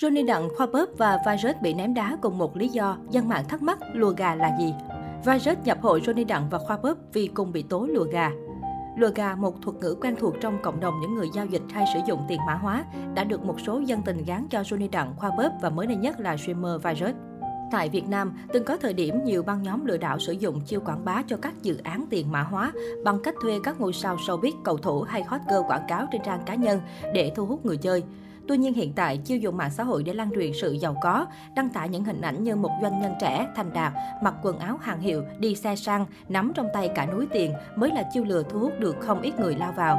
Johnny Đặng, Khoa Bớp và Virus bị ném đá cùng một lý do, dân mạng thắc mắc lùa gà là gì? Virus nhập hội Johnny Đặng và Khoa Bớp vì cùng bị tố lùa gà. Lùa gà, một thuật ngữ quen thuộc trong cộng đồng những người giao dịch hay sử dụng tiền mã hóa, đã được một số dân tình gán cho Johnny Đặng, Khoa Bớp và mới đây nhất là streamer Virus. Tại Việt Nam, từng có thời điểm nhiều băng nhóm lừa đảo sử dụng chiêu quảng bá cho các dự án tiền mã hóa bằng cách thuê các ngôi sao showbiz, cầu thủ hay hot girl quảng cáo trên trang cá nhân để thu hút người chơi. Tuy nhiên hiện tại, chiêu dùng mạng xã hội để lan truyền sự giàu có, đăng tải những hình ảnh như một doanh nhân trẻ, thành đạt, mặc quần áo hàng hiệu, đi xe sang, nắm trong tay cả núi tiền mới là chiêu lừa thu hút được không ít người lao vào.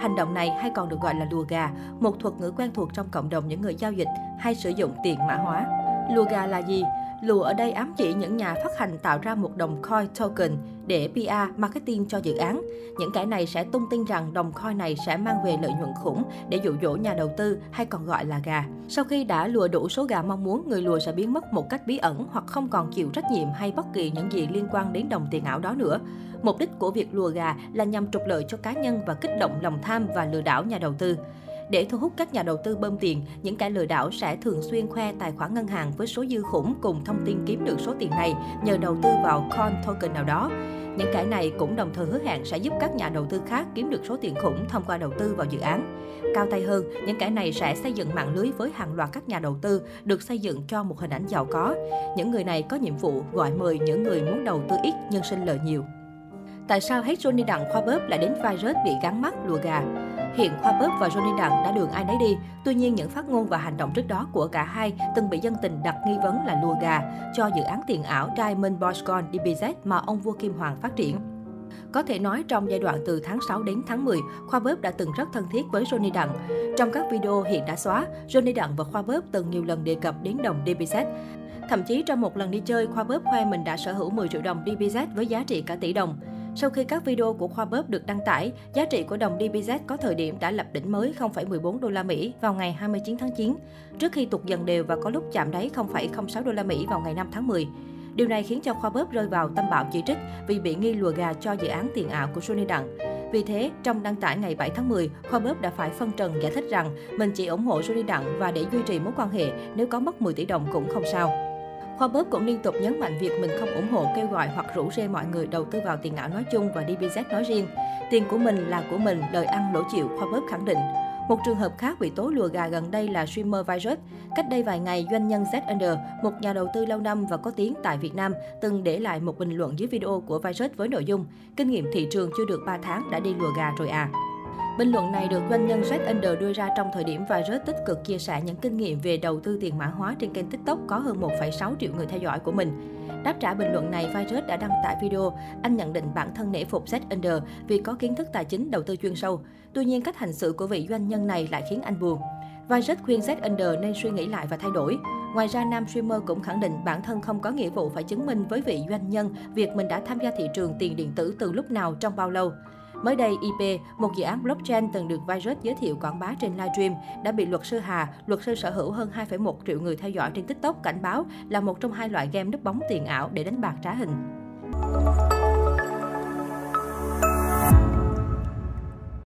Hành động này hay còn được gọi là lùa gà, một thuật ngữ quen thuộc trong cộng đồng những người giao dịch hay sử dụng tiền mã hóa. Lùa gà là gì? Lùa ở đây ám chỉ những nhà phát hành tạo ra một đồng coin token để PR, marketing cho dự án. Những kẻ này sẽ tung tin rằng đồng coin này sẽ mang về lợi nhuận khủng để dụ dỗ nhà đầu tư hay còn gọi là gà. Sau khi đã lùa đủ số gà mong muốn, người lùa sẽ biến mất một cách bí ẩn hoặc không còn chịu trách nhiệm hay bất kỳ những gì liên quan đến đồng tiền ảo đó nữa. Mục đích của việc lùa gà là nhằm trục lợi cho cá nhân và kích động lòng tham và lừa đảo nhà đầu tư. Để thu hút các nhà đầu tư bơm tiền, những kẻ lừa đảo sẽ thường xuyên khoe tài khoản ngân hàng với số dư khủng cùng thông tin kiếm được số tiền này nhờ đầu tư vào coin token nào đó. Những kẻ này cũng đồng thời hứa hẹn sẽ giúp các nhà đầu tư khác kiếm được số tiền khủng thông qua đầu tư vào dự án. Cao tay hơn, những kẻ này sẽ xây dựng mạng lưới với hàng loạt các nhà đầu tư được xây dựng cho một hình ảnh giàu có. Những người này có nhiệm vụ gọi mời những người muốn đầu tư ít nhưng sinh lợi nhiều. Tại sao hết Johnny Đặng khoa bóp lại đến virus bị gắn mắt lùa gà? Hiện Khoa Bớp và Johnny Đặng đã đường ai nấy đi. Tuy nhiên, những phát ngôn và hành động trước đó của cả hai từng bị dân tình đặt nghi vấn là lùa gà cho dự án tiền ảo Diamond Boscon DBZ mà ông vua Kim Hoàng phát triển. Có thể nói trong giai đoạn từ tháng 6 đến tháng 10, Khoa Bớp đã từng rất thân thiết với Johnny Đặng. Trong các video hiện đã xóa, Johnny Đặng và Khoa Bớp từng nhiều lần đề cập đến đồng DBZ. Thậm chí trong một lần đi chơi, Khoa Bớp khoe mình đã sở hữu 10 triệu đồng DBZ với giá trị cả tỷ đồng. Sau khi các video của Khoa Bóp được đăng tải, giá trị của đồng DBZ có thời điểm đã lập đỉnh mới 0,14 đô la Mỹ vào ngày 29 tháng 9, trước khi tụt dần đều và có lúc chạm đáy 0,06 đô la Mỹ vào ngày 5 tháng 10. Điều này khiến cho Khoa Bóp rơi vào tâm bạo chỉ trích vì bị nghi lùa gà cho dự án tiền ảo của Sony Đặng. Vì thế, trong đăng tải ngày 7 tháng 10, Khoa Bóp đã phải phân trần giải thích rằng mình chỉ ủng hộ Sony Đặng và để duy trì mối quan hệ nếu có mất 10 tỷ đồng cũng không sao. Khoa Bớp cũng liên tục nhấn mạnh việc mình không ủng hộ kêu gọi hoặc rủ rê mọi người đầu tư vào tiền ảo nói chung và DBZ nói riêng. Tiền của mình là của mình, đời ăn lỗ chịu, Khoa Bớp khẳng định. Một trường hợp khác bị tố lùa gà gần đây là streamer Virus. Cách đây vài ngày, doanh nhân Z Under, một nhà đầu tư lâu năm và có tiếng tại Việt Nam, từng để lại một bình luận dưới video của Virus với nội dung Kinh nghiệm thị trường chưa được 3 tháng đã đi lùa gà rồi à. Bình luận này được doanh nhân Jack Under đưa ra trong thời điểm Virus tích cực chia sẻ những kinh nghiệm về đầu tư tiền mã hóa trên kênh TikTok có hơn 1,6 triệu người theo dõi của mình. Đáp trả bình luận này, Virus đã đăng tải video, anh nhận định bản thân nể phục Jack Under vì có kiến thức tài chính đầu tư chuyên sâu. Tuy nhiên, cách hành xử của vị doanh nhân này lại khiến anh buồn. Virus khuyên Jack Under nên suy nghĩ lại và thay đổi. Ngoài ra, nam streamer cũng khẳng định bản thân không có nghĩa vụ phải chứng minh với vị doanh nhân việc mình đã tham gia thị trường tiền điện tử từ lúc nào trong bao lâu. Mới đây, IP, một dự án blockchain từng được Virus giới thiệu quảng bá trên livestream, đã bị luật sư Hà, luật sư sở hữu hơn 2,1 triệu người theo dõi trên TikTok cảnh báo là một trong hai loại game núp bóng tiền ảo để đánh bạc trá hình.